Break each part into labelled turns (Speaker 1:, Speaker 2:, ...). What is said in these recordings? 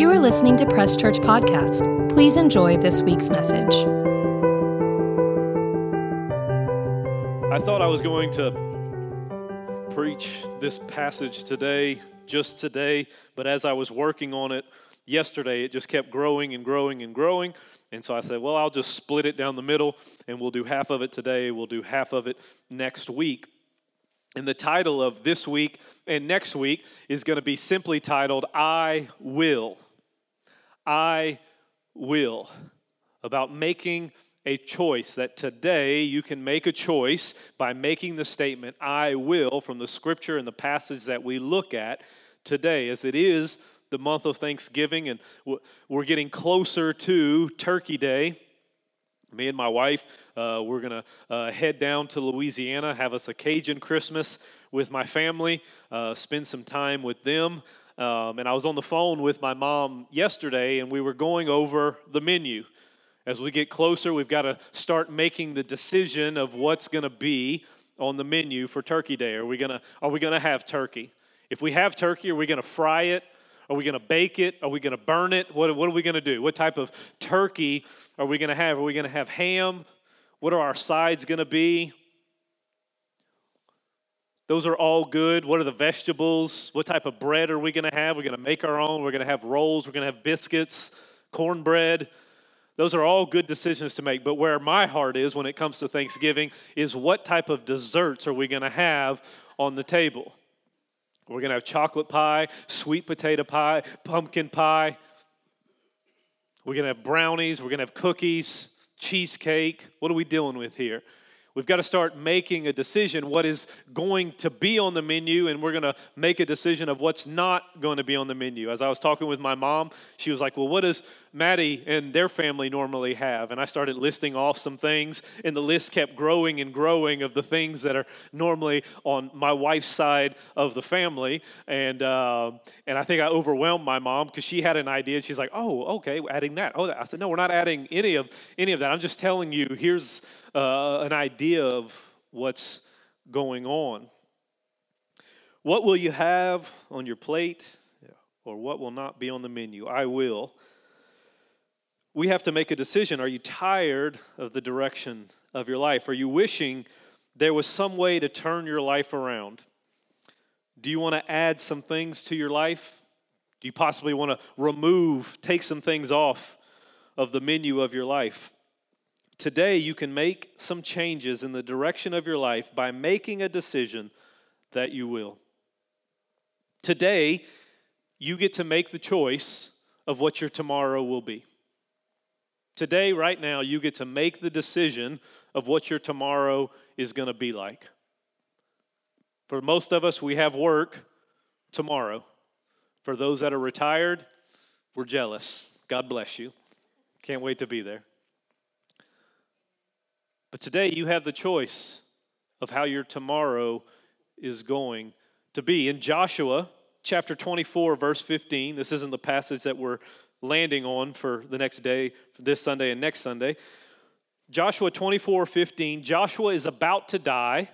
Speaker 1: You are listening to Press Church Podcast. Please enjoy this week's message.
Speaker 2: I thought I was going to preach this passage today, just today, but as I was working on it yesterday, it just kept growing and growing and growing. And so I said, well, I'll just split it down the middle and we'll do half of it today, we'll do half of it next week. And the title of this week and next week is going to be simply titled, I Will. I Will. About making a choice, that today you can make a choice by making the statement, I will, from the scripture and the passage that we look at today, as it is the month of Thanksgiving and we're getting closer to Turkey Day me and my wife, uh, we're going to uh, head down to Louisiana, have us a Cajun Christmas with my family, uh, spend some time with them. Um, and I was on the phone with my mom yesterday, and we were going over the menu. As we get closer, we've got to start making the decision of what's going to be on the menu for Turkey Day. Are we going to are we going to have turkey? If we have turkey, are we going to fry it? Are we going to bake it? Are we going to burn it? What, what are we going to do? What type of turkey are we going to have? Are we going to have ham? What are our sides going to be? Those are all good. What are the vegetables? What type of bread are we going to have? We're going to make our own. We're going to have rolls. We're going to have biscuits, cornbread. Those are all good decisions to make. But where my heart is when it comes to Thanksgiving is what type of desserts are we going to have on the table? We're going to have chocolate pie, sweet potato pie, pumpkin pie. We're going to have brownies, we're going to have cookies, cheesecake. What are we dealing with here? We've got to start making a decision what is going to be on the menu, and we're going to make a decision of what's not going to be on the menu. As I was talking with my mom, she was like, Well, what does Maddie and their family normally have? And I started listing off some things, and the list kept growing and growing of the things that are normally on my wife's side of the family. And, uh, and I think I overwhelmed my mom because she had an idea. She's like, Oh, okay, adding that. Oh, I said, No, we're not adding any of, any of that. I'm just telling you, here's uh, an idea of what's going on. What will you have on your plate, or what will not be on the menu? I will. We have to make a decision. Are you tired of the direction of your life? Are you wishing there was some way to turn your life around? Do you want to add some things to your life? Do you possibly want to remove, take some things off of the menu of your life? Today, you can make some changes in the direction of your life by making a decision that you will. Today, you get to make the choice of what your tomorrow will be. Today, right now, you get to make the decision of what your tomorrow is going to be like. For most of us, we have work tomorrow. For those that are retired, we're jealous. God bless you. Can't wait to be there. But today you have the choice of how your tomorrow is going to be. In Joshua chapter 24, verse 15, this isn't the passage that we're landing on for the next day, this Sunday and next Sunday. Joshua 24, 15, Joshua is about to die,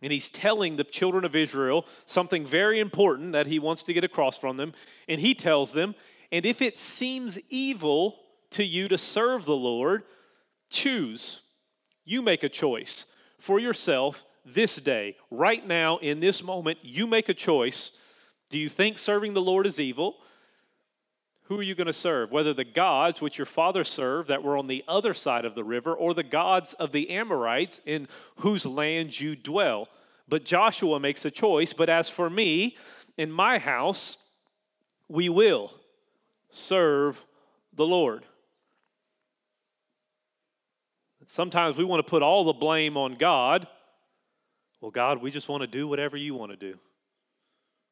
Speaker 2: and he's telling the children of Israel something very important that he wants to get across from them. And he tells them, And if it seems evil to you to serve the Lord, choose you make a choice for yourself this day, right now, in this moment. You make a choice. Do you think serving the Lord is evil? Who are you going to serve? Whether the gods which your father served that were on the other side of the river, or the gods of the Amorites in whose land you dwell. But Joshua makes a choice. But as for me, in my house, we will serve the Lord. Sometimes we want to put all the blame on God. Well, God, we just want to do whatever you want to do.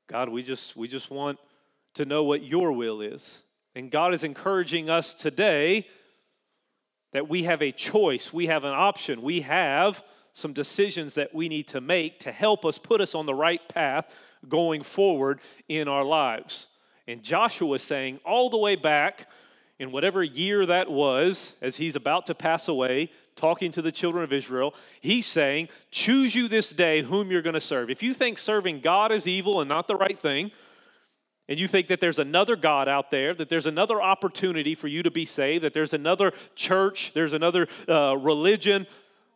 Speaker 2: God, we just we just want to know what your will is. And God is encouraging us today that we have a choice, we have an option, we have some decisions that we need to make to help us put us on the right path going forward in our lives. And Joshua is saying all the way back in whatever year that was, as he's about to pass away, talking to the children of Israel, he's saying, Choose you this day whom you're going to serve. If you think serving God is evil and not the right thing, and you think that there's another God out there, that there's another opportunity for you to be saved, that there's another church, there's another uh, religion,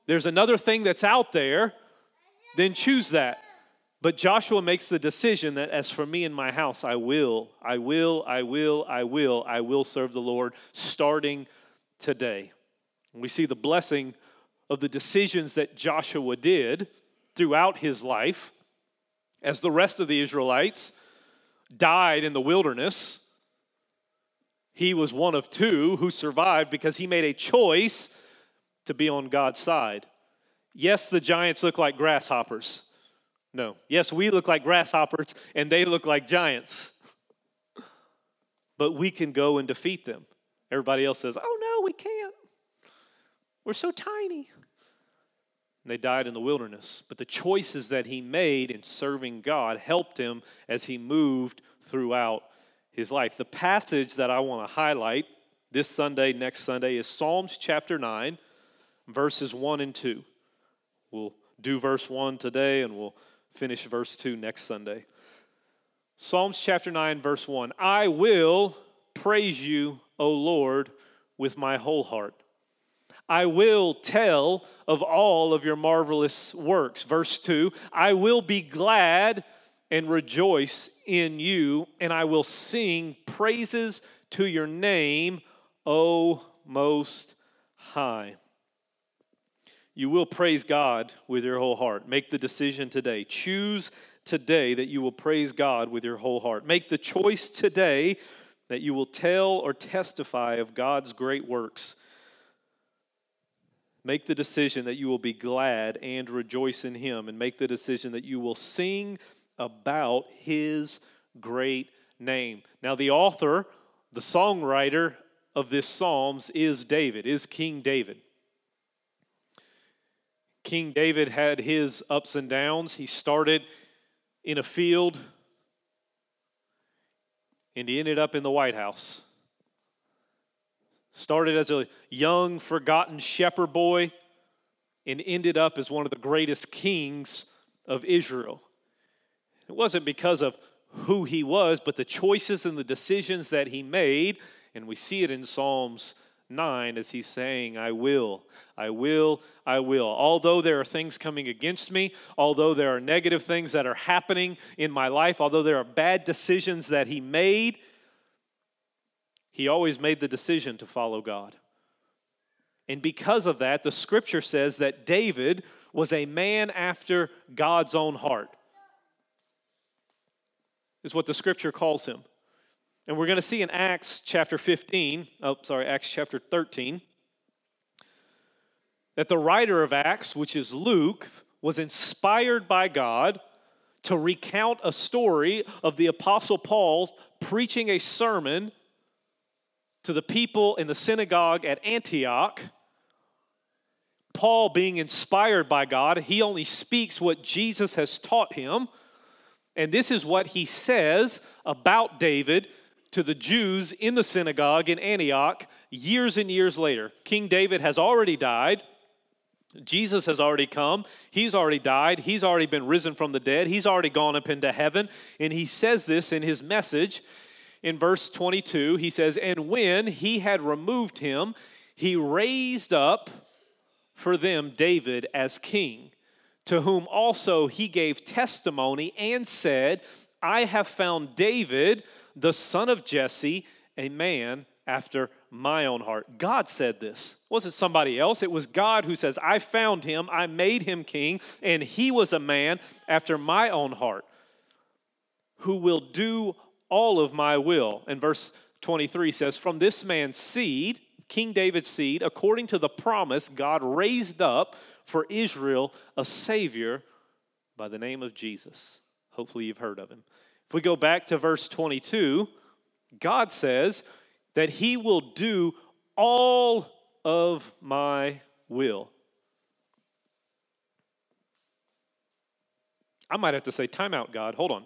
Speaker 2: there's another thing that's out there, then choose that. But Joshua makes the decision that as for me and my house, I will, I will, I will, I will, I will serve the Lord starting today. And we see the blessing of the decisions that Joshua did throughout his life as the rest of the Israelites died in the wilderness, he was one of two who survived because he made a choice to be on God's side. Yes, the giants look like grasshoppers. No. Yes, we look like grasshoppers and they look like giants. But we can go and defeat them. Everybody else says, oh no, we can't. We're so tiny. And they died in the wilderness. But the choices that he made in serving God helped him as he moved throughout his life. The passage that I want to highlight this Sunday, next Sunday, is Psalms chapter 9, verses 1 and 2. We'll do verse 1 today and we'll finish verse 2 next Sunday. Psalms chapter 9, verse 1 I will praise you, O Lord, with my whole heart. I will tell of all of your marvelous works. Verse 2 I will be glad and rejoice in you, and I will sing praises to your name, O Most High. You will praise God with your whole heart. Make the decision today. Choose today that you will praise God with your whole heart. Make the choice today that you will tell or testify of God's great works Make the decision that you will be glad and rejoice in Him, and make the decision that you will sing about His great name. Now, the author, the songwriter of this Psalms is David, is King David. King David had his ups and downs. He started in a field and he ended up in the White House. Started as a young, forgotten shepherd boy and ended up as one of the greatest kings of Israel. It wasn't because of who he was, but the choices and the decisions that he made. And we see it in Psalms 9 as he's saying, I will, I will, I will. Although there are things coming against me, although there are negative things that are happening in my life, although there are bad decisions that he made, he always made the decision to follow God. And because of that, the scripture says that David was a man after God's own heart, is what the scripture calls him. And we're going to see in Acts chapter 15, oh, sorry, Acts chapter 13, that the writer of Acts, which is Luke, was inspired by God to recount a story of the Apostle Paul preaching a sermon to the people in the synagogue at Antioch. Paul, being inspired by God, he only speaks what Jesus has taught him. And this is what he says about David to the Jews in the synagogue in Antioch years and years later. King David has already died. Jesus has already come. He's already died. He's already been risen from the dead. He's already gone up into heaven. And he says this in his message in verse 22, he says, And when he had removed him, he raised up for them David as king, to whom also he gave testimony and said, I have found David, the son of Jesse, a man after my own heart. God said this. Wasn't somebody else. It was God who says, I found him, I made him king, and he was a man after my own heart who will do all of my will. And verse 23 says, From this man's seed, King David's seed, according to the promise, God raised up for Israel a Savior by the name of Jesus. Hopefully, you've heard of him. If we go back to verse 22, God says that He will do all of my will. I might have to say, time out, God. Hold on.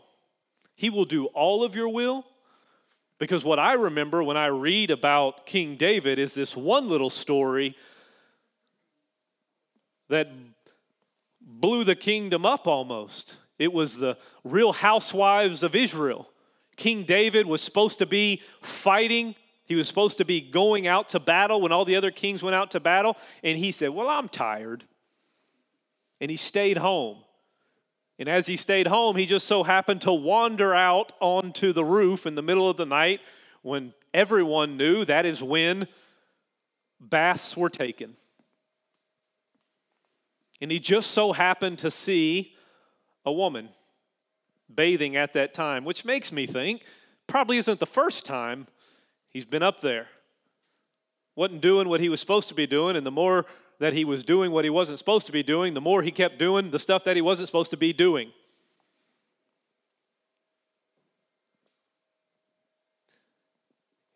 Speaker 2: He will do all of your will. Because what I remember when I read about King David is this one little story that blew the kingdom up almost. It was the real housewives of Israel King David was supposed to be fighting. He was supposed to be going out to battle when all the other kings went out to battle. And he said, Well, I'm tired. And he stayed home. And as he stayed home, he just so happened to wander out onto the roof in the middle of the night when everyone knew that is when baths were taken. And he just so happened to see a woman bathing at that time, which makes me think probably isn't the first time he's been up there. Wasn't doing what he was supposed to be doing, and the more that he was doing what he wasn't supposed to be doing, the more he kept doing the stuff that he wasn't supposed to be doing.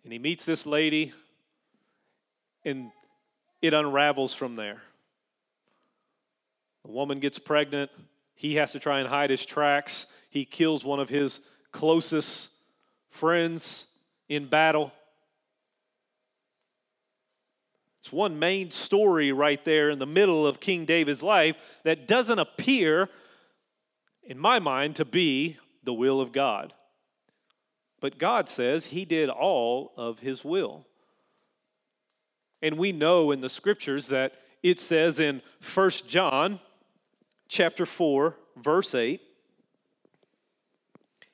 Speaker 2: And he meets this lady, and it unravels from there. The woman gets pregnant. He has to try and hide his tracks. He kills one of his closest friends in battle. It's one main story right there in the middle of King David's life that doesn't appear, in my mind, to be the will of God. But God says he did all of his will. And we know in the scriptures that it says in 1 John chapter 4 verse 8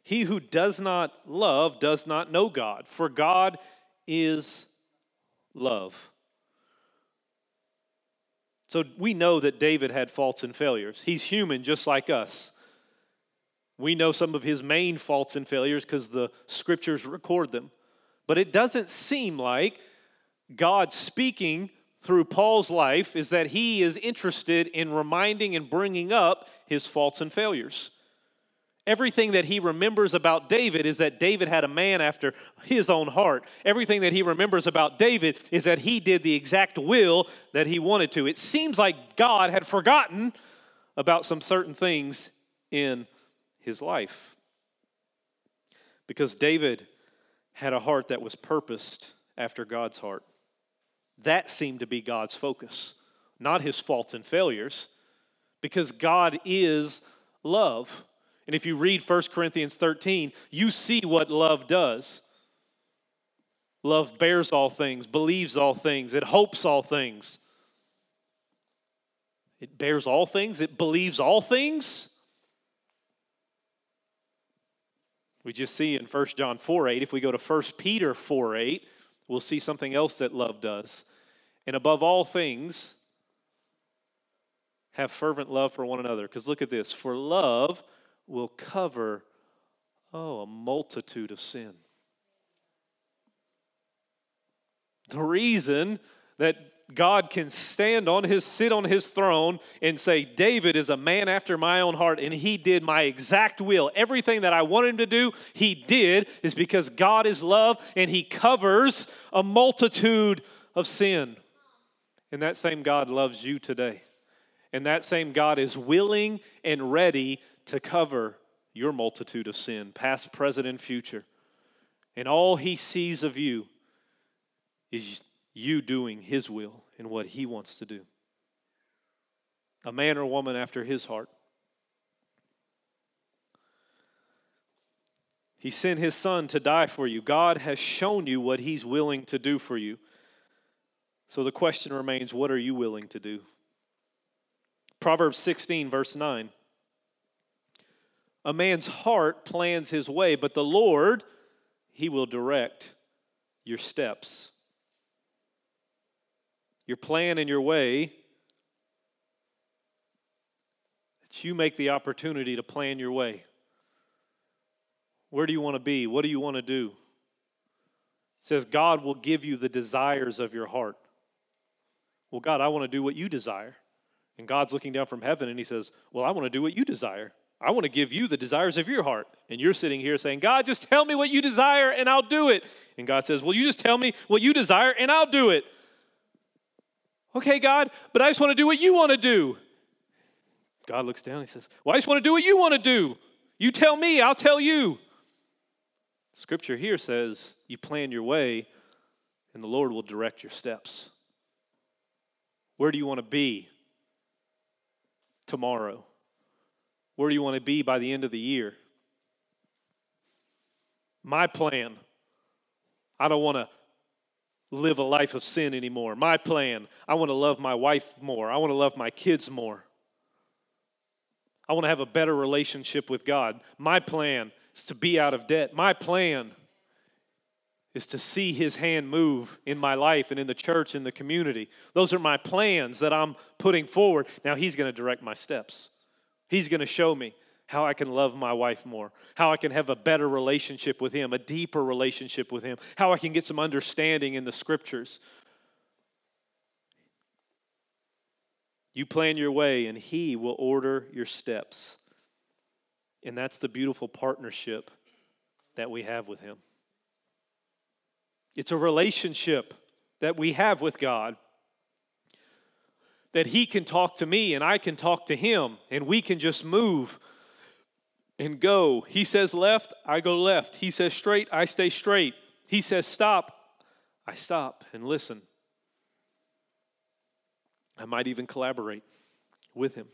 Speaker 2: He who does not love does not know God, for God is love. So we know that David had faults and failures. He's human just like us. We know some of his main faults and failures because the scriptures record them. But it doesn't seem like God speaking through Paul's life is that he is interested in reminding and bringing up his faults and failures. Everything that he remembers about David is that David had a man after his own heart. Everything that he remembers about David is that he did the exact will that he wanted to. It seems like God had forgotten about some certain things in his life. Because David had a heart that was purposed after God's heart. That seemed to be God's focus, not his faults and failures, because God is love. And if you read 1 Corinthians 13, you see what love does. Love bears all things, believes all things, it hopes all things. It bears all things, it believes all things. We just see in 1 John 4 8, if we go to 1 Peter 4 8, we'll see something else that love does. And above all things, have fervent love for one another. Because look at this for love will cover, oh, a multitude of sin. The reason that God can stand on his sit on his throne and say David is a man after my own heart and he did my exact will. Everything that I wanted him to do, he did is because God is love and he covers a multitude of sin. And that same God loves you today. And that same God is willing and ready to cover your multitude of sin, past, present, and future. And all he sees of you is you doing His will and what He wants to do. A man or woman after His heart. He sent His Son to die for you. God has shown you what He's willing to do for you. So the question remains what are you willing to do? Proverbs 16, verse 9. A man's heart plans his way, but the Lord, He will direct your steps your plan and your way, that you make the opportunity to plan your way. Where do you want to be? What do you want to do? It says God will give you the desires of your heart. Well, God, I want to do what you desire. And God's looking down from heaven and he says, Well, I want to do what you desire. I want to give you the desires of your heart. And you're sitting here saying, God, just tell me what you desire and I'll do it. And God says, Well, you just tell me what you desire and I'll do it. Okay, God, but I just want to do what you want to do. God looks down and he says, Well, I just want to do what you want to do. You tell me, I'll tell you. Scripture here says, You plan your way, and the Lord will direct your steps. Where do you want to be tomorrow? Where do you want to be by the end of the year? My plan. I don't want to live a life of sin anymore. My plan. I want to love my wife more. I want to love my kids more. I want to have a better relationship with God. My plan is to be out of debt. My plan is to see his hand move in my life and in the church and the community. Those are my plans that I'm putting forward. Now he's going to direct my steps. He's going to show me how I can love my wife more, how I can have a better relationship with him, a deeper relationship with him, how I can get some understanding in the scriptures. You plan your way, and he will order your steps. And that's the beautiful partnership that we have with him. It's a relationship that we have with God. That He can talk to me and I can talk to Him, and we can just move and go. He says left, I go left. He says straight, I stay straight. He says stop, I stop and listen. I might even collaborate with him.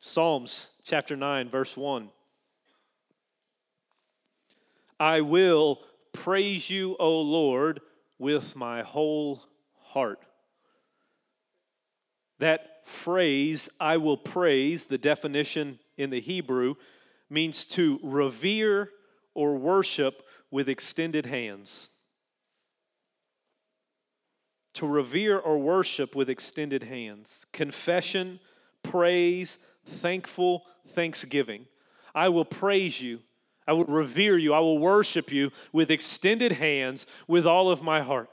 Speaker 2: Psalms chapter 9, verse 1. I will praise you, O Lord, with my whole heart. That phrase, I will praise, the definition in the Hebrew, means to revere or worship with extended hands. To revere or worship with extended hands. Confession, praise, thankful, thanksgiving. I will praise you. I will revere you. I will worship you with extended hands with all of my heart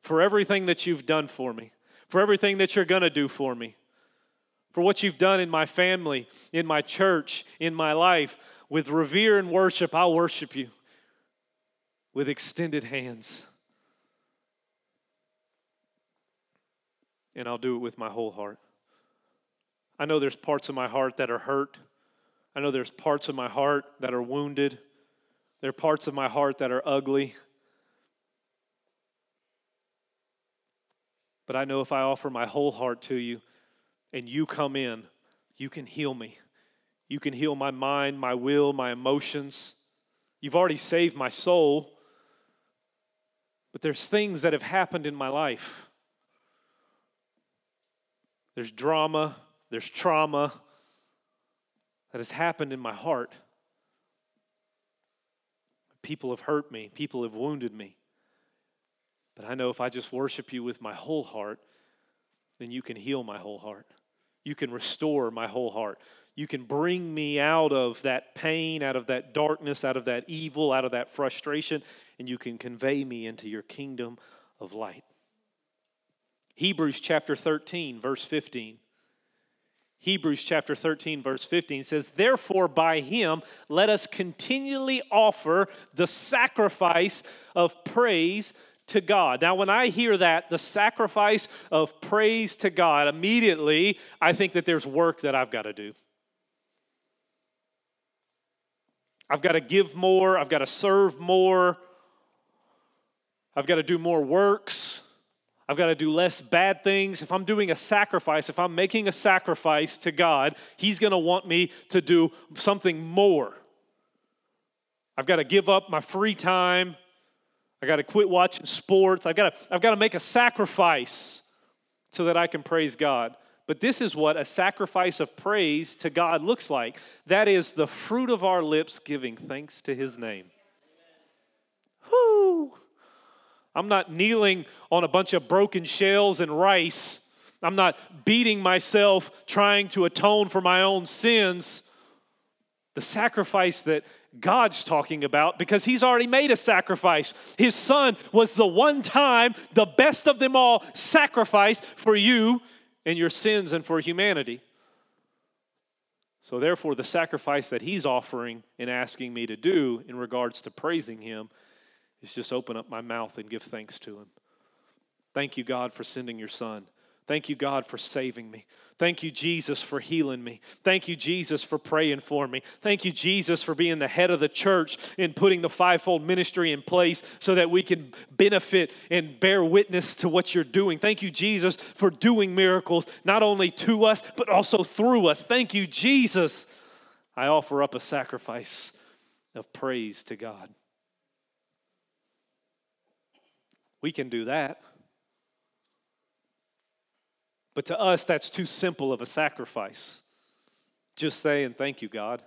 Speaker 2: for everything that you've done for me for everything that you're going to do for me, for what you've done in my family, in my church, in my life. With revere and worship, I'll worship you with extended hands. And I'll do it with my whole heart. I know there's parts of my heart that are hurt. I know there's parts of my heart that are wounded. There are parts of my heart that are ugly. But I know if I offer my whole heart to you and you come in, you can heal me. You can heal my mind, my will, my emotions. You've already saved my soul. But there's things that have happened in my life. There's drama, there's trauma that has happened in my heart. People have hurt me, people have wounded me. I know if I just worship you with my whole heart, then you can heal my whole heart. You can restore my whole heart. You can bring me out of that pain, out of that darkness, out of that evil, out of that frustration, and you can convey me into your kingdom of light. Hebrews chapter 13, verse 15. Hebrews chapter 13, verse 15 says, Therefore, by him let us continually offer the sacrifice of praise to God. Now, when I hear that, the sacrifice of praise to God, immediately I think that there's work that I've got to do. I've got to give more, I've got to serve more, I've got to do more works. I've got to do less bad things. If I'm doing a sacrifice, if I'm making a sacrifice to God, He's going to want me to do something more. I've got to give up my free time. I got to quit watching sports. I've got to, I've got to make a sacrifice so that I can praise God. But this is what a sacrifice of praise to God looks like. That is the fruit of our lips giving thanks to his name. Whoo! I'm not kneeling on a bunch of broken shells and rice. I'm not beating myself trying to atone for my own sins. The sacrifice that God's talking about because he's already made a sacrifice. His son was the one time, the best of them all, sacrifice for you and your sins and for humanity. So, therefore, the sacrifice that he's offering and asking me to do in regards to praising him is just open up my mouth and give thanks to him. Thank you, God, for sending your son. Thank you, God, for saving me. Thank you, Jesus, for healing me. Thank you, Jesus, for praying for me. Thank you, Jesus, for being the head of the church and putting the fivefold ministry in place so that we can benefit and bear witness to what you're doing. Thank you, Jesus, for doing miracles, not only to us, but also through us. Thank you, Jesus. I offer up a sacrifice of praise to God. We can do that. But to us, that's too simple of a sacrifice. Just saying, Thank you, God.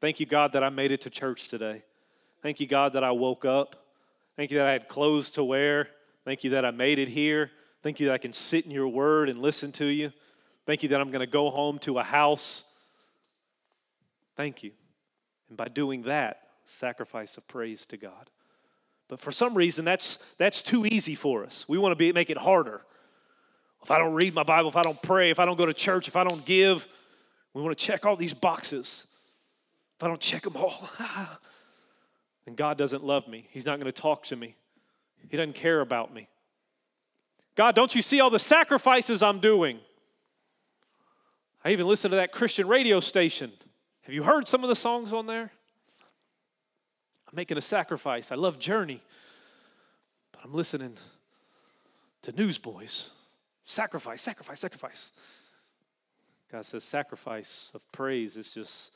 Speaker 2: Thank you, God, that I made it to church today. Thank you, God, that I woke up. Thank you that I had clothes to wear. Thank you that I made it here. Thank you that I can sit in your word and listen to you. Thank you that I'm going to go home to a house. Thank you. And by doing that, sacrifice of praise to God. But for some reason, that's, that's too easy for us. We want to be, make it harder. If I don't read my Bible, if I don't pray, if I don't go to church, if I don't give, we want to check all these boxes. If I don't check them all, then God doesn't love me. He's not going to talk to me. He doesn't care about me. God, don't you see all the sacrifices I'm doing? I even listen to that Christian radio station. Have you heard some of the songs on there? I'm making a sacrifice. I love Journey, but I'm listening to Newsboys. Sacrifice, sacrifice, sacrifice. God says sacrifice of praise is just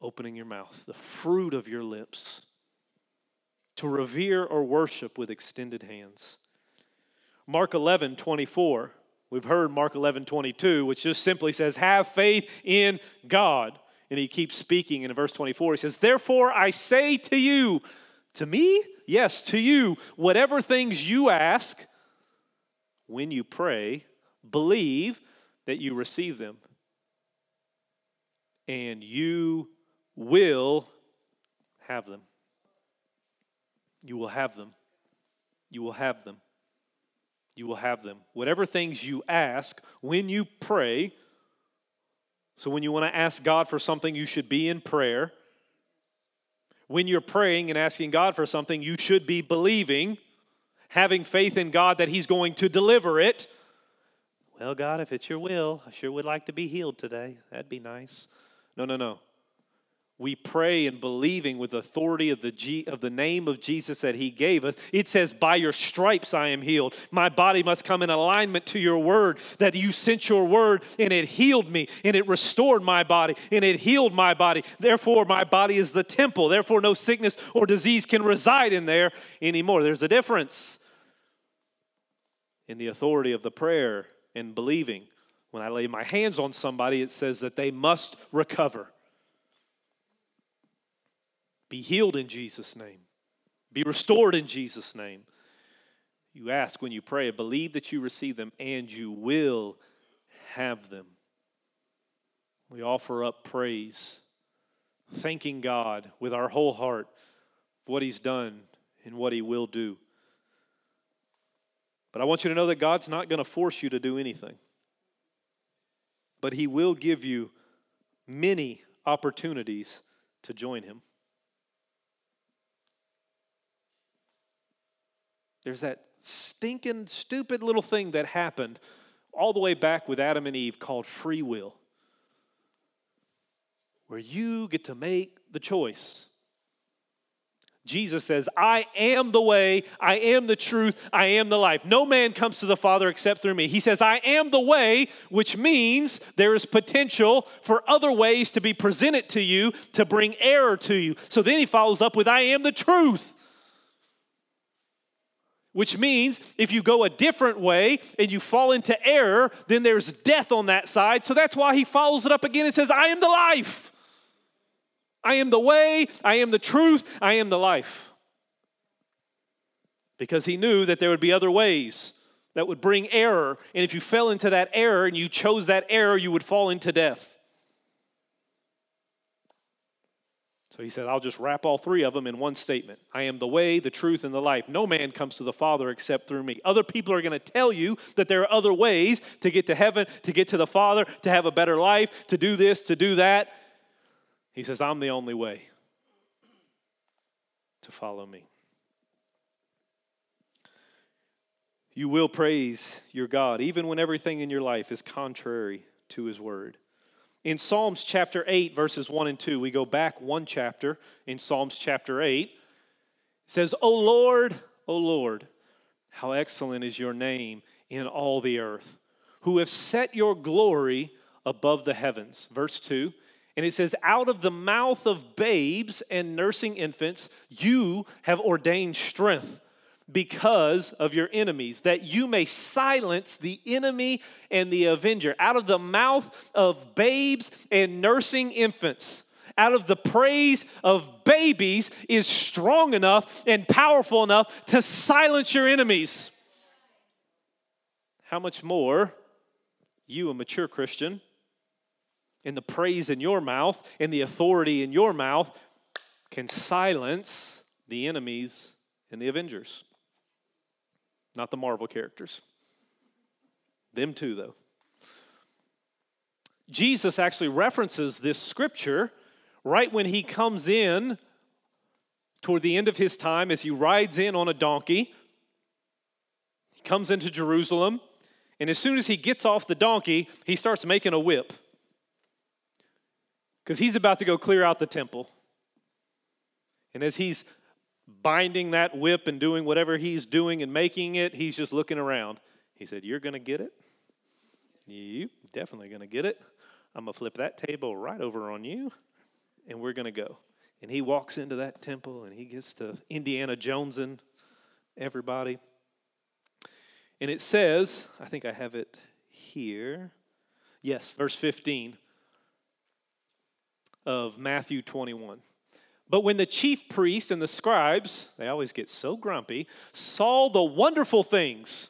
Speaker 2: opening your mouth, the fruit of your lips, to revere or worship with extended hands. Mark 11, 24. We've heard Mark 11, 22, which just simply says, Have faith in God. And he keeps speaking in verse 24. He says, Therefore I say to you, to me? Yes, to you, whatever things you ask when you pray, believe that you receive them. And you will have them. You will have them. You will have them. You will have them. Whatever things you ask when you pray, so when you want to ask God for something, you should be in prayer. When you're praying and asking God for something, you should be believing, having faith in God that He's going to deliver it. Well, God, if it's your will, I sure would like to be healed today. That'd be nice. No, no, no we pray and believing with authority of the, G, of the name of Jesus that he gave us. It says, By your stripes I am healed. My body must come in alignment to your word, that you sent your word and it healed me and it restored my body and it healed my body. Therefore, my body is the temple. Therefore, no sickness or disease can reside in there anymore. There's a difference in the authority of the prayer and believing. When I lay my hands on somebody, it says that they must recover. Be healed in Jesus' name. Be restored in Jesus' name. You ask when you pray, believe that you receive them, and you will have them. We offer up praise, thanking God with our whole heart for what He's done and what He will do. But I want you to know that God's not going to force you to do anything, but He will give you many opportunities to join Him. There's that stinking, stupid little thing that happened all the way back with Adam and Eve called free will, where you get to make the choice. Jesus says, I am the way, I am the truth, I am the life. No man comes to the Father except through me. He says, I am the way, which means there is potential for other ways to be presented to you to bring error to you. So then he follows up with, I am the truth which means if you go a different way and you fall into error, then there's death on that side. So that's why he follows it up again and says, I am the life. I am the way, I am the truth, I am the life. Because he knew that there would be other ways that would bring error. And if you fell into that error and you chose that error, you would fall into death. So he said, I'll just wrap all three of them in one statement I am the way, the truth, and the life. No man comes to the Father except through me. Other people are going to tell you that there are other ways to get to heaven, to get to the Father, to have a better life, to do this, to do that. He says, I'm the only way to follow me. You will praise your God even when everything in your life is contrary to his word. In Psalms chapter 8, verses 1 and 2, we go back one chapter in Psalms chapter 8. It says, O Lord, O Lord, how excellent is your name in all the earth, who have set your glory above the heavens. Verse 2 And it says, Out of the mouth of babes and nursing infants, you have ordained strength because of your enemies, that you may silence the enemy and the avenger. Out of the mouth of babes and nursing infants, out of the praise of babies is strong enough and powerful enough to silence your enemies. How much more, you, a mature Christian, in the praise in your mouth, in the authority in your mouth, can silence the enemies and the avengers. Not the Marvel characters. Them too, though. Jesus actually references this scripture right when he comes in toward the end of his time as he rides in on a donkey. He comes into Jerusalem, and as soon as he gets off the donkey, he starts making a whip because he's about to go clear out the temple. And as he's binding that whip and doing whatever he's doing and making it, he's just looking around. He said, You're going to get it? You definitely going to get it. I'm going to flip that table right over on you, and we're going to go. And he walks into that temple and he gets to Indiana Jones and everybody. And it says, I think I have it here. Yes, verse 15 of Matthew 21. But when the chief priests and the scribes, they always get so grumpy, saw the wonderful things,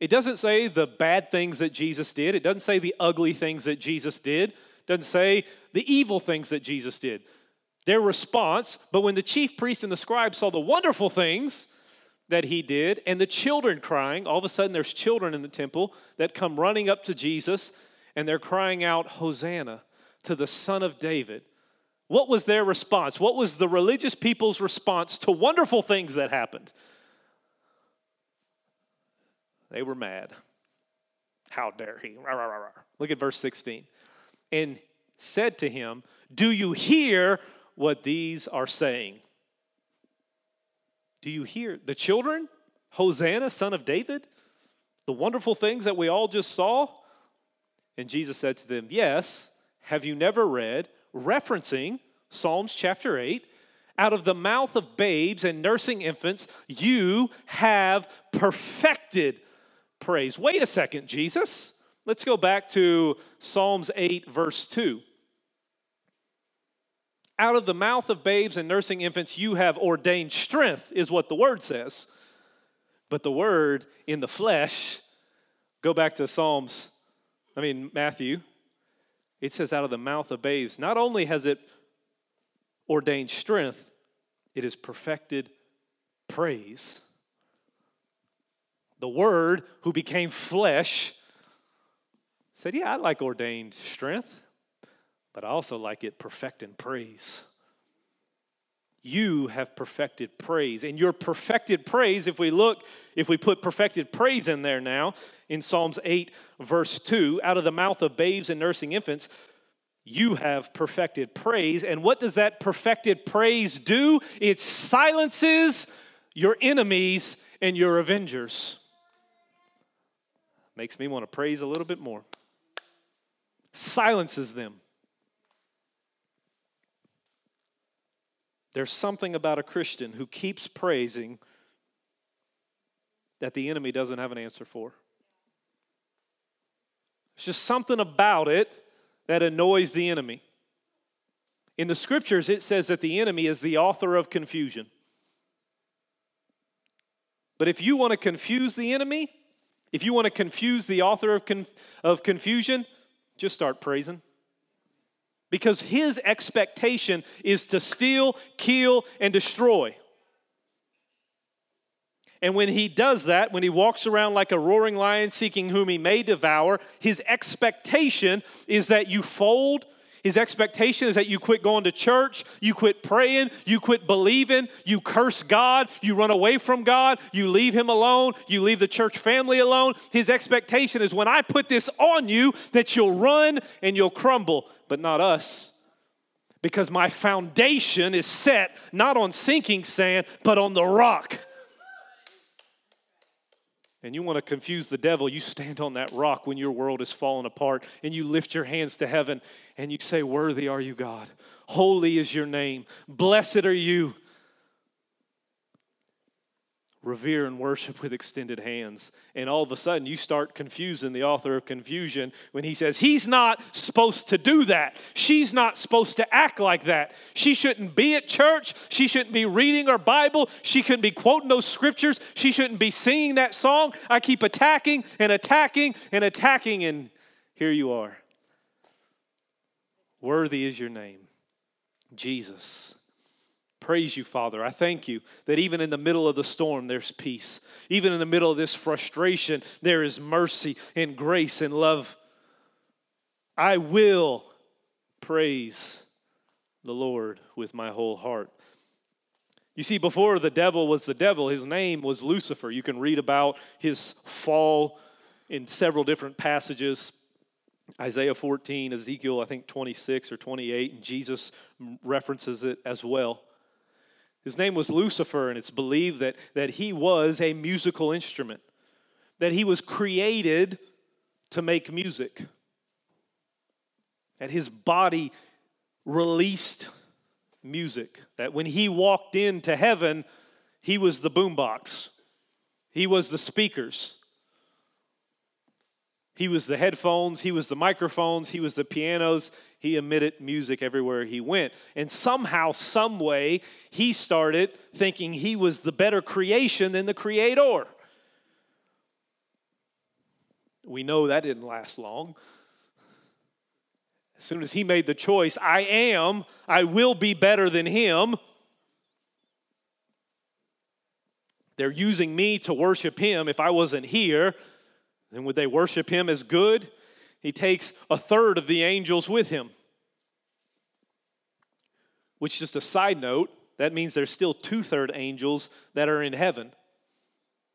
Speaker 2: it doesn't say the bad things that Jesus did. It doesn't say the ugly things that Jesus did. It doesn't say the evil things that Jesus did. Their response, but when the chief priests and the scribes saw the wonderful things that he did and the children crying, all of a sudden there's children in the temple that come running up to Jesus and they're crying out, Hosanna to the Son of David. What was their response? What was the religious people's response to wonderful things that happened? They were mad. How dare he? Look at verse 16. And said to him, Do you hear what these are saying? Do you hear the children? Hosanna, son of David? The wonderful things that we all just saw? And Jesus said to them, Yes, have you never read, referencing Psalms chapter 8, out of the mouth of babes and nursing infants, you have perfected praise. Wait a second, Jesus. Let's go back to Psalms 8, verse 2. Out of the mouth of babes and nursing infants, you have ordained strength, is what the word says. But the word in the flesh, go back to Psalms I mean, Matthew, it says, out of the mouth of babes. Not only has it ordained strength, it has perfected praise. The Word, who became flesh, said, Yeah, I like ordained strength, but I also like it perfecting praise you have perfected praise. And your perfected praise, if we look, if we put perfected praise in there now, in Psalms 8, verse 2, out of the mouth of babes and nursing infants, you have perfected praise. And what does that perfected praise do? It silences your enemies and your avengers. Makes me want to praise a little bit more. Silences them. There's something about a Christian who keeps praising that the enemy doesn't have an answer for. It's just something about it that annoys the enemy. In the scriptures, it says that the enemy is the author of confusion. But if you want to confuse the enemy, if you want to confuse the author of, conf- of confusion, just start praising because his expectation is to steal, kill, and destroy. And when he does that, when he walks around like a roaring lion seeking whom he may devour, his expectation is that you fold his expectation is that you quit going to church, you quit praying, you quit believing, you curse God, you run away from God, you leave Him alone, you leave the church family alone. His expectation is when I put this on you, that you'll run and you'll crumble, but not us. Because my foundation is set not on sinking sand, but on the rock. And you want to confuse the devil, you stand on that rock when your world is falling apart and you lift your hands to heaven and you say, Worthy are you, God. Holy is your name. Blessed are you revere and worship with extended hands. And all of a sudden, you start confusing the author of confusion when he says, He's not supposed to do that. She's not supposed to act like that. She shouldn't be at church. She shouldn't be reading her Bible. She couldn't be quoting those scriptures. She shouldn't be singing that song. I keep attacking and attacking and attacking, and here you are. Worthy is your name, Jesus praise you, Father. I thank you that even in the middle of the storm, there's peace. Even in the middle of this frustration, there is mercy and grace and love. I will praise the Lord with my whole heart. You see, before the devil was the devil, his name was Lucifer. You can read about his fall in several different passages. Isaiah 14, Ezekiel, I think 26 or 28, and Jesus references it as well. His name was Lucifer, and it's believed that, that he was a musical instrument, that he was created to make music, that his body released music, that when he walked into heaven, he was the boombox, he was the speakers. He was the headphones, he was the microphones, he was the pianos, he emitted music everywhere he went. And somehow, some way, he started thinking he was the better creation than the creator. We know that didn't last long. As soon as he made the choice, I am, I will be better than him. They're using me to worship him. If I wasn't here, then would they worship him as good? he takes a third of the angels with him. Which, just a side note, that means there's still two third angels that are in heaven.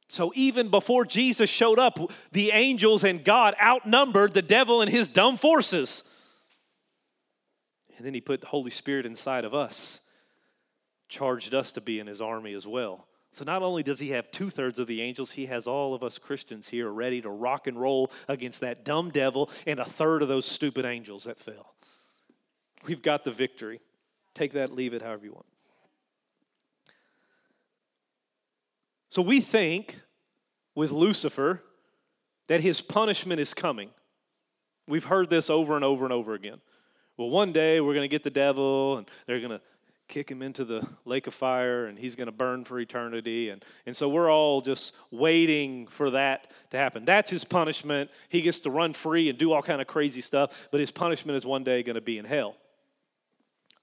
Speaker 2: So even before Jesus showed up, the angels and God outnumbered the devil and his dumb forces. And then he put the Holy Spirit inside of us, charged us to be in his army as well. So not only does he have two thirds of the angels, he has all of us Christians here ready to rock and roll against that dumb devil and a third of those stupid angels that fell. We've got the victory. Take that, leave it, however you want. So we think with Lucifer that his punishment is coming. We've heard this over and over and over again. Well, one day we're going to get the devil and they're going to kick him into the lake of fire and he's going to burn for eternity. And, and so we're all just waiting for that to happen. That's his punishment. He gets to run free and do all kind of crazy stuff, but his punishment is one day going to be in hell.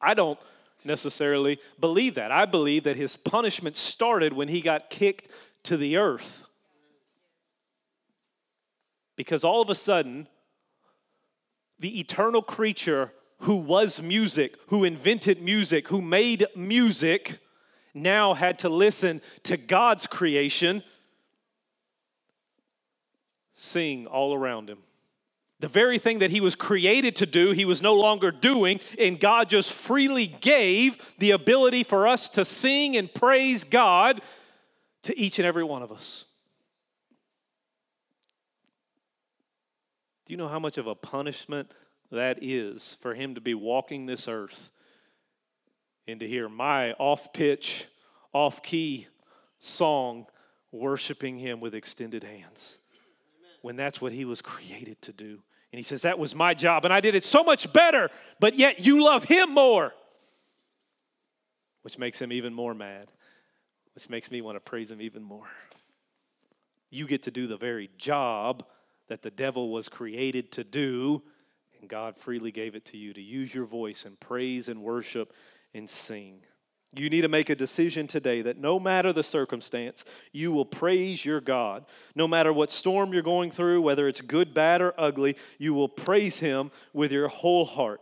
Speaker 2: I don't necessarily believe that. I believe that his punishment started when he got kicked to the earth. Because all of a sudden, the eternal creature who was music, who invented music, who made music, now had to listen to God's creation sing all around him. The very thing that he was created to do, he was no longer doing, and God just freely gave the ability for us to sing and praise God to each and every one of us. Do you know how much of a punishment that is for him to be walking this earth and to hear my off pitch, off key song worshiping him with extended hands when that's what he was created to do. And he says, That was my job, and I did it so much better, but yet you love him more, which makes him even more mad, which makes me want to praise him even more. You get to do the very job that the devil was created to do and God freely gave it to you to use your voice and praise and worship and sing. You need to make a decision today that no matter the circumstance, you will praise your God. No matter what storm you're going through, whether it's good, bad, or ugly, you will praise Him with your whole heart.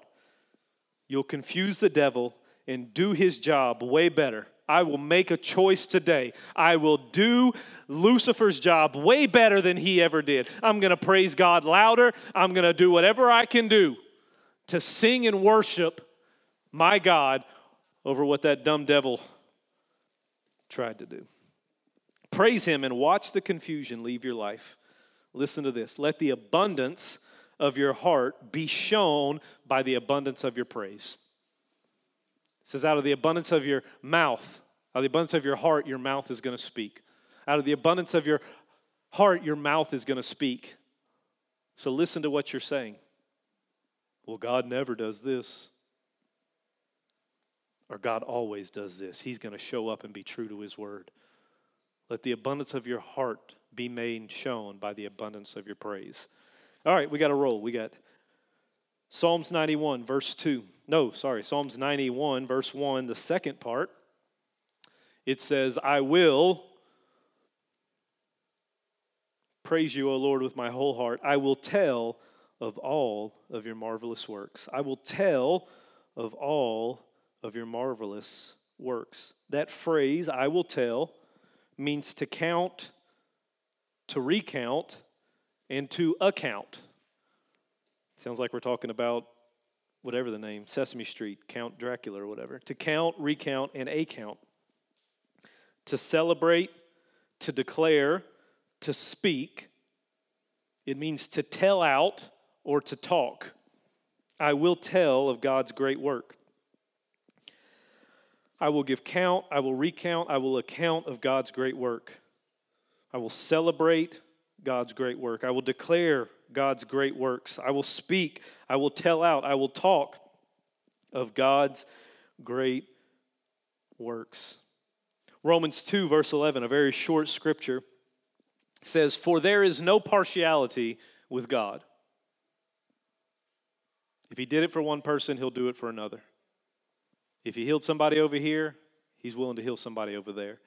Speaker 2: You'll confuse the devil and do his job way better I will make a choice today. I will do Lucifer's job way better than he ever did. I'm going to praise God louder. I'm going to do whatever I can do to sing and worship my God over what that dumb devil tried to do. Praise him and watch the confusion leave your life. Listen to this. Let the abundance of your heart be shown by the abundance of your praise. Says, out of the abundance of your mouth, out of the abundance of your heart, your mouth is going to speak. Out of the abundance of your heart, your mouth is going to speak. So listen to what you're saying. Well, God never does this. Or God always does this. He's going to show up and be true to his word. Let the abundance of your heart be made shown by the abundance of your praise. All right, we got a roll. We got Psalms 91, verse 2. No, sorry, Psalms 91, verse 1, the second part. It says, I will praise you, O Lord, with my whole heart. I will tell of all of your marvelous works. I will tell of all of your marvelous works. That phrase, I will tell, means to count, to recount, and to account. Sounds like we're talking about whatever the name, Sesame Street, Count Dracula or whatever. To count, recount, and account. To celebrate, to declare, to speak. It means to tell out or to talk. I will tell of God's great work. I will give count, I will recount, I will account of God's great work. I will celebrate God's great work. I will declare God's great works. I will speak, I will tell out, I will talk of God's great works. Romans 2, verse 11, a very short scripture, says, For there is no partiality with God. If he did it for one person, he'll do it for another. If he healed somebody over here, he's willing to heal somebody over there.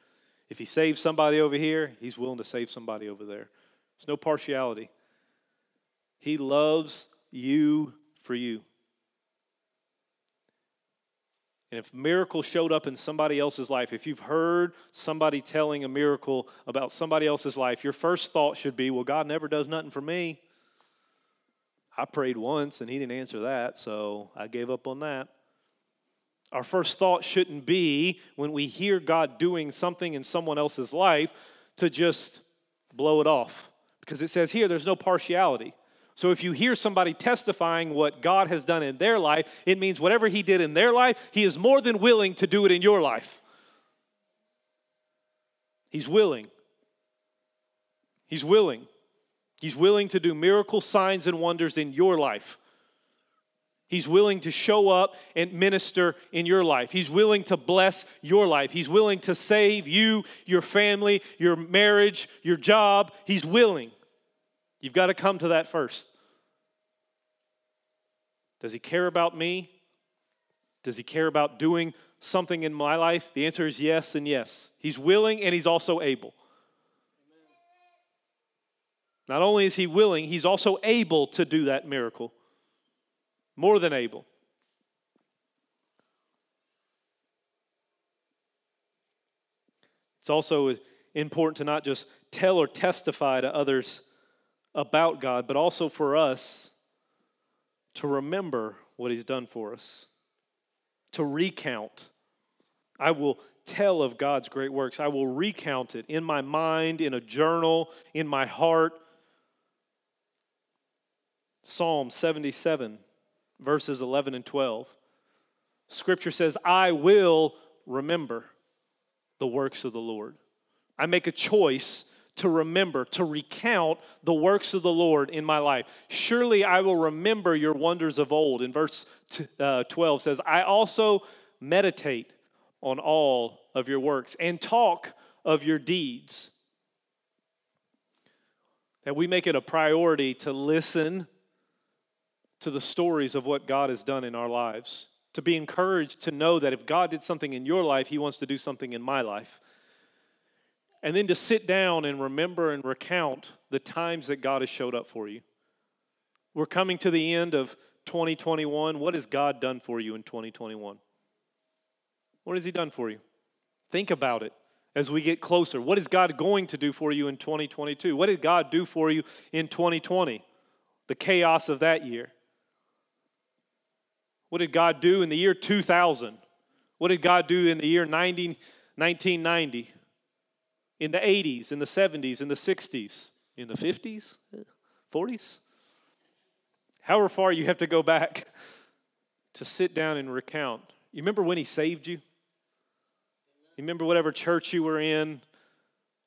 Speaker 2: If he saves somebody over here, he's willing to save somebody over there. There's no partiality. He loves you for you. And if miracle showed up in somebody else's life, if you've heard somebody telling a miracle about somebody else's life, your first thought should be, well, God never does nothing for me. I prayed once and he didn't answer that, so I gave up on that. Our first thought shouldn't be when we hear God doing something in someone else's life to just blow it off. Because it says here there's no partiality. So if you hear somebody testifying what God has done in their life, it means whatever He did in their life, He is more than willing to do it in your life. He's willing. He's willing. He's willing to do miracle signs and wonders in your life. He's willing to show up and minister in your life. He's willing to bless your life. He's willing to save you, your family, your marriage, your job. He's willing. You've got to come to that first. Does he care about me? Does he care about doing something in my life? The answer is yes and yes. He's willing and he's also able. Not only is he willing, he's also able to do that miracle. More than able. It's also important to not just tell or testify to others about God, but also for us to remember what He's done for us, to recount. I will tell of God's great works. I will recount it in my mind, in a journal, in my heart. Psalm 77 verses 11 and 12. Scripture says, I will remember the works of the Lord. I make a choice to remember, to recount the works of the Lord in my life. Surely I will remember your wonders of old. In verse uh, 12 says, I also meditate on all of your works and talk of your deeds. That we make it a priority to listen to the stories of what God has done in our lives, to be encouraged to know that if God did something in your life, He wants to do something in my life. And then to sit down and remember and recount the times that God has showed up for you. We're coming to the end of 2021. What has God done for you in 2021? What has He done for you? Think about it as we get closer. What is God going to do for you in 2022? What did God do for you in 2020? The chaos of that year. What did God do in the year 2000? What did God do in the year 90, 1990? in the 80s, in the 70s, in the 60s, in the 50s, 40s? However far you have to go back to sit down and recount. You remember when he saved you? You remember whatever church you were in,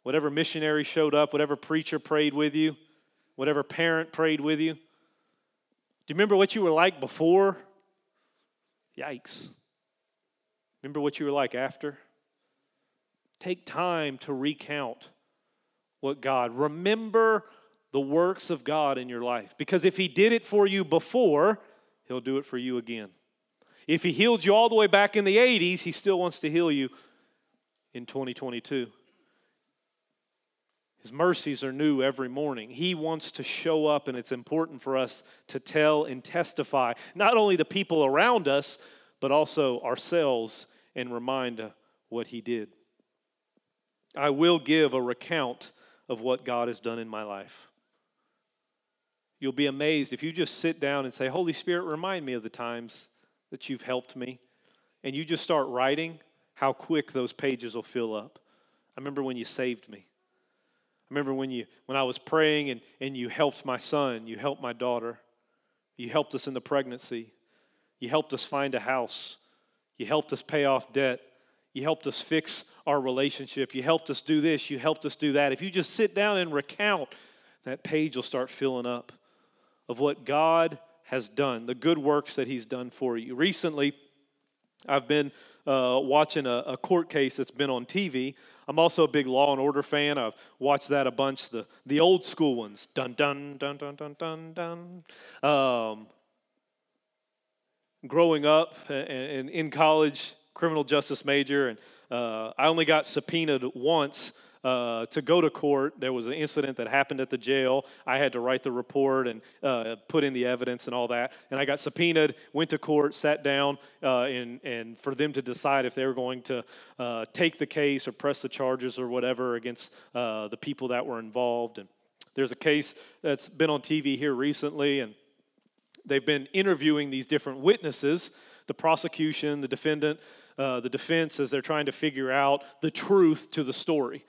Speaker 2: whatever missionary showed up, whatever preacher prayed with you, whatever parent prayed with you? Do you remember what you were like before? Yikes. Remember what you were like after? Take time to recount what God, remember the works of God in your life. Because if He did it for you before, He'll do it for you again. If He healed you all the way back in the 80s, He still wants to heal you in 2022. His mercies are new every morning. He wants to show up, and it's important for us to tell and testify, not only the people around us, but also ourselves, and remind what He did. I will give a recount of what God has done in my life. You'll be amazed if you just sit down and say, Holy Spirit, remind me of the times that you've helped me. And you just start writing, how quick those pages will fill up. I remember when you saved me. I remember when you when I was praying and, and you helped my son, you helped my daughter, you helped us in the pregnancy, you helped us find a house, you helped us pay off debt. You helped us fix our relationship. You helped us do this. You helped us do that. If you just sit down and recount, that page will start filling up of what God has done, the good works that He's done for you. Recently, I've been uh, watching a, a, court case that's been on TV. I'm also a big Law and Order fan. I've watched that a bunch. The the old school ones. Dun dun dun dun dun dun dun. Um, growing up and, and in college, criminal justice major, and uh, I only got subpoenaed once uh, to go to court. There was an incident that happened at the jail. I had to write the report and uh, put in the evidence and all that. And I got subpoenaed, went to court, sat down, uh, and, and for them to decide if they were going to uh, take the case or press the charges or whatever against uh, the people that were involved. And there's a case that's been on TV here recently, and they've been interviewing these different witnesses the prosecution, the defendant, uh, the defense as they're trying to figure out the truth to the story.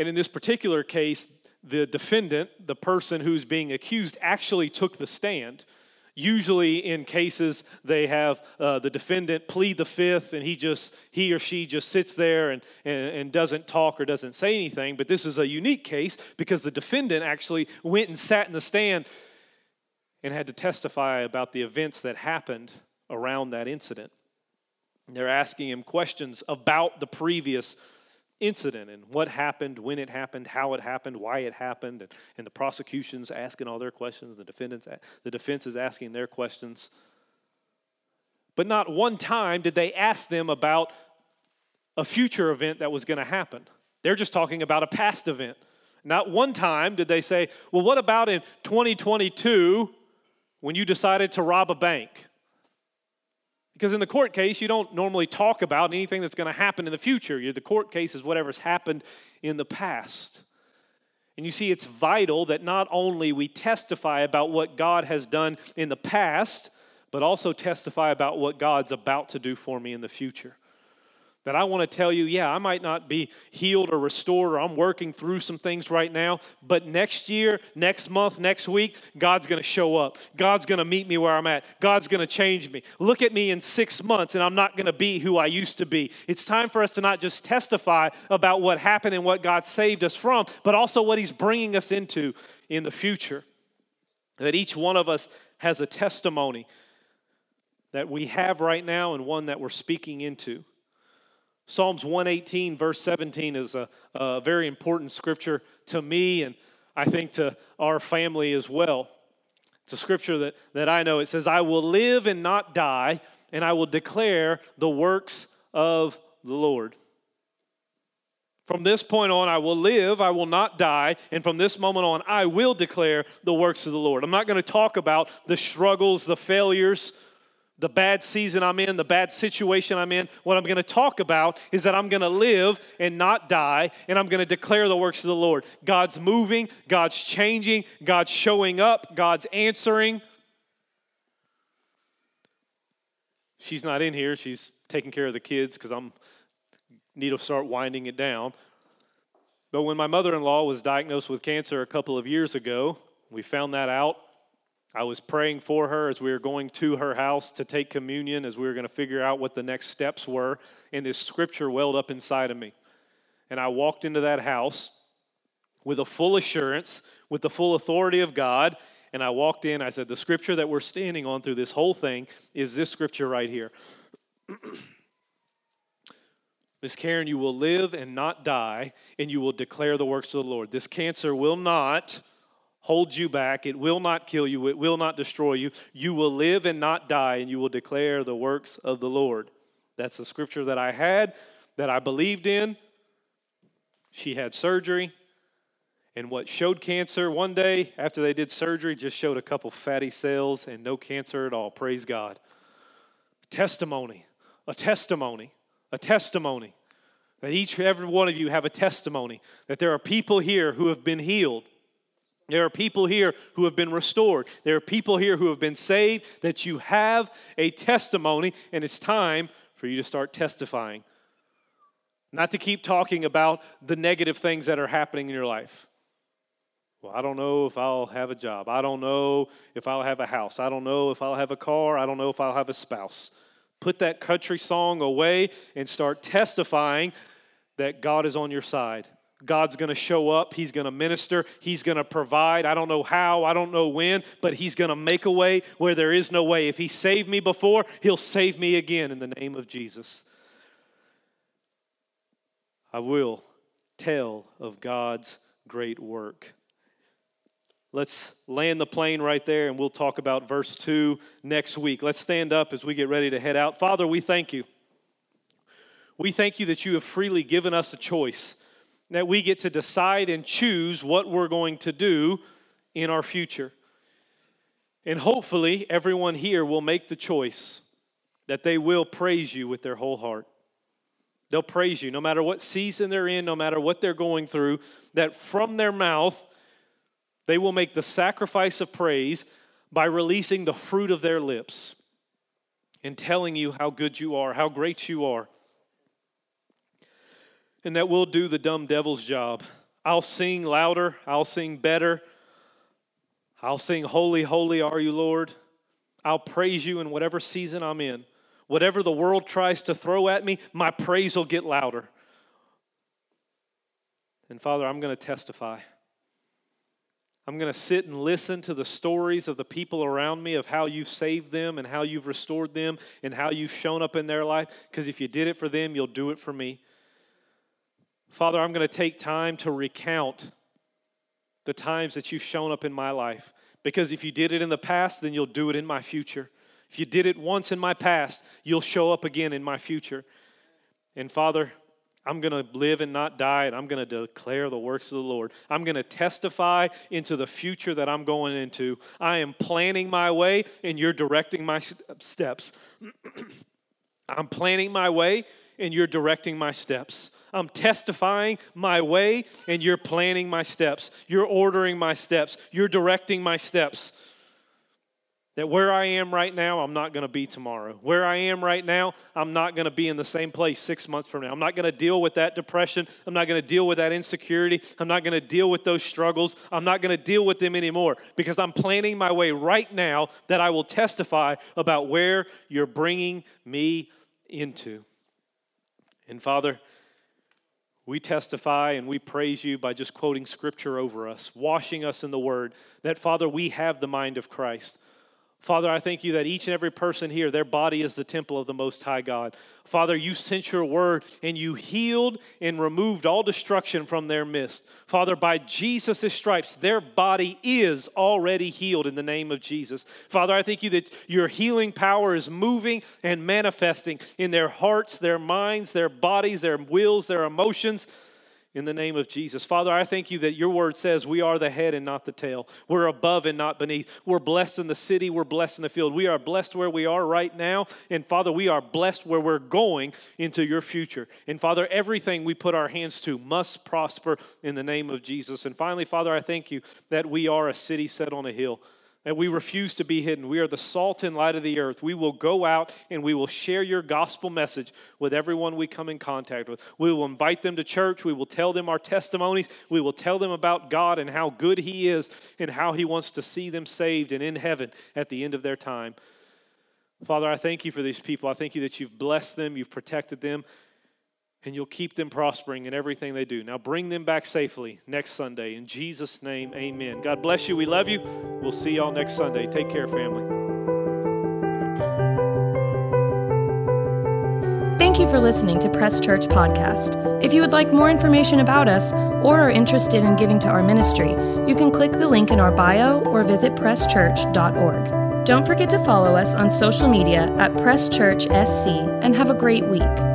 Speaker 2: And in this particular case, the defendant, the person who's being accused, actually took the stand. Usually, in cases, they have uh, the defendant plead the fifth, and he just he or she just sits there and, and, and doesn't talk or doesn't say anything. But this is a unique case because the defendant actually went and sat in the stand and had to testify about the events that happened around that incident. And They're asking him questions about the previous incident and what happened, when it happened, how it happened, why it happened, and, and the prosecution's asking all their questions, the defendants, the defense is asking their questions. But not one time did they ask them about a future event that was going to happen. They're just talking about a past event. Not one time did they say, well, what about in 2022 when you decided to rob a bank? Because in the court case, you don't normally talk about anything that's going to happen in the future. The court case is whatever's happened in the past. And you see, it's vital that not only we testify about what God has done in the past, but also testify about what God's about to do for me in the future. That I want to tell you, yeah, I might not be healed or restored, or I'm working through some things right now, but next year, next month, next week, God's going to show up. God's going to meet me where I'm at. God's going to change me. Look at me in six months, and I'm not going to be who I used to be. It's time for us to not just testify about what happened and what God saved us from, but also what He's bringing us into in the future. That each one of us has a testimony that we have right now and one that we're speaking into. Psalms 118, verse 17, is a, a very important scripture to me and I think to our family as well. It's a scripture that, that I know. It says, I will live and not die, and I will declare the works of the Lord. From this point on, I will live, I will not die, and from this moment on, I will declare the works of the Lord. I'm not going to talk about the struggles, the failures, the bad season I'm in, the bad situation I'm in, what I'm going to talk about is that I'm going to live and not die, and I'm going to declare the works of the Lord. God's moving, God's changing, God's showing up, God's answering. She's not in here. She's taking care of the kids because I'm need to start winding it down. But when my mother in law was diagnosed with cancer a couple of years ago, we found that out. I was praying for her as we were going to her house to take communion, as we were going to figure out what the next steps were. And this scripture welled up inside of me. And I walked into that house with a full assurance, with the full authority of God. And I walked in, I said, The scripture that we're standing on through this whole thing is this scripture right here. Miss Karen, you will live and not die, and you will declare the works of the Lord. This cancer will not hold you back. It will not kill you. It will not destroy you. You will live and not die, and you will declare the works of the Lord. That's the scripture that I had, that I believed in. She had surgery. And what showed cancer one day after they did surgery just showed a couple fatty cells and no cancer at all. Praise God. Testimony, a testimony a testimony. That each every one of you have a testimony. That there are people here who have been healed. There are people here who have been restored. There are people here who have been saved. That you have a testimony, and it's time for you to start testifying. Not to keep talking about the negative things that are happening in your life. Well, I don't know if I'll have a job. I don't know if I'll have a house. I don't know if I'll have a car. I don't know if I'll have a spouse. Put that country song away and start testifying that God is on your side. God's going to show up. He's going to minister. He's going to provide. I don't know how, I don't know when, but He's going to make a way where there is no way. If He saved me before, He'll save me again in the name of Jesus. I will tell of God's great work. Let's land the plane right there and we'll talk about verse 2 next week. Let's stand up as we get ready to head out. Father, we thank you. We thank you that you have freely given us a choice, that we get to decide and choose what we're going to do in our future. And hopefully, everyone here will make the choice that they will praise you with their whole heart. They'll praise you no matter what season they're in, no matter what they're going through, that from their mouth, they will make the sacrifice of praise by releasing the fruit of their lips and telling you how good you are, how great you are. And that we'll do the dumb devil's job. I'll sing louder, I'll sing better. I'll sing, Holy, holy are you, Lord. I'll praise you in whatever season I'm in. Whatever the world tries to throw at me, my praise will get louder. And Father, I'm going to testify. I'm going to sit and listen to the stories of the people around me of how you've saved them and how you've restored them and how you've shown up in their life. Because if you did it for them, you'll do it for me. Father, I'm going to take time to recount the times that you've shown up in my life. Because if you did it in the past, then you'll do it in my future. If you did it once in my past, you'll show up again in my future. And Father, I'm going to live and not die, and I'm going to declare the works of the Lord. I'm going to testify into the future that I'm going into. I am planning my way, and you're directing my steps. I'm planning my way, and you're directing my steps. I'm testifying my way, and you're planning my steps. You're ordering my steps. You're directing my steps. That where I am right now, I'm not going to be tomorrow. Where I am right now, I'm not going to be in the same place six months from now. I'm not going to deal with that depression. I'm not going to deal with that insecurity. I'm not going to deal with those struggles. I'm not going to deal with them anymore because I'm planning my way right now that I will testify about where you're bringing me into. And Father, we testify and we praise you by just quoting scripture over us, washing us in the word, that Father, we have the mind of Christ. Father, I thank you that each and every person here, their body is the temple of the Most High God. Father, you sent your word and you healed and removed all destruction from their midst. Father, by Jesus' stripes, their body is already healed in the name of Jesus. Father, I thank you that your healing power is moving and manifesting in their hearts, their minds, their bodies, their wills, their emotions in the name of Jesus. Father, I thank you that your word says we are the head and not the tail. We're above and not beneath. We're blessed in the city, we're blessed in the field. We are blessed where we are right now. And Father, we are blessed where we're going into your future. And Father, everything we put our hands to must prosper in the name of Jesus. And finally, Father, I thank you that we are a city set on a hill. And we refuse to be hidden. We are the salt and light of the earth. We will go out and we will share your gospel message with everyone we come in contact with. We will invite them to church. We will tell them our testimonies. We will tell them about God and how good He is and how He wants to see them saved and in heaven at the end of their time. Father, I thank you for these people. I thank you that you've blessed them, you've protected them, and you'll keep them prospering in everything they do. Now bring them back safely next Sunday. In Jesus' name, amen. God bless you. We love you. We'll see y'all next Sunday. Take care, family.
Speaker 1: Thank you for listening to Press Church Podcast. If you would like more information about us or are interested in giving to our ministry, you can click the link in our bio or visit presschurch.org. Don't forget to follow us on social media at Press Church SC and have a great week.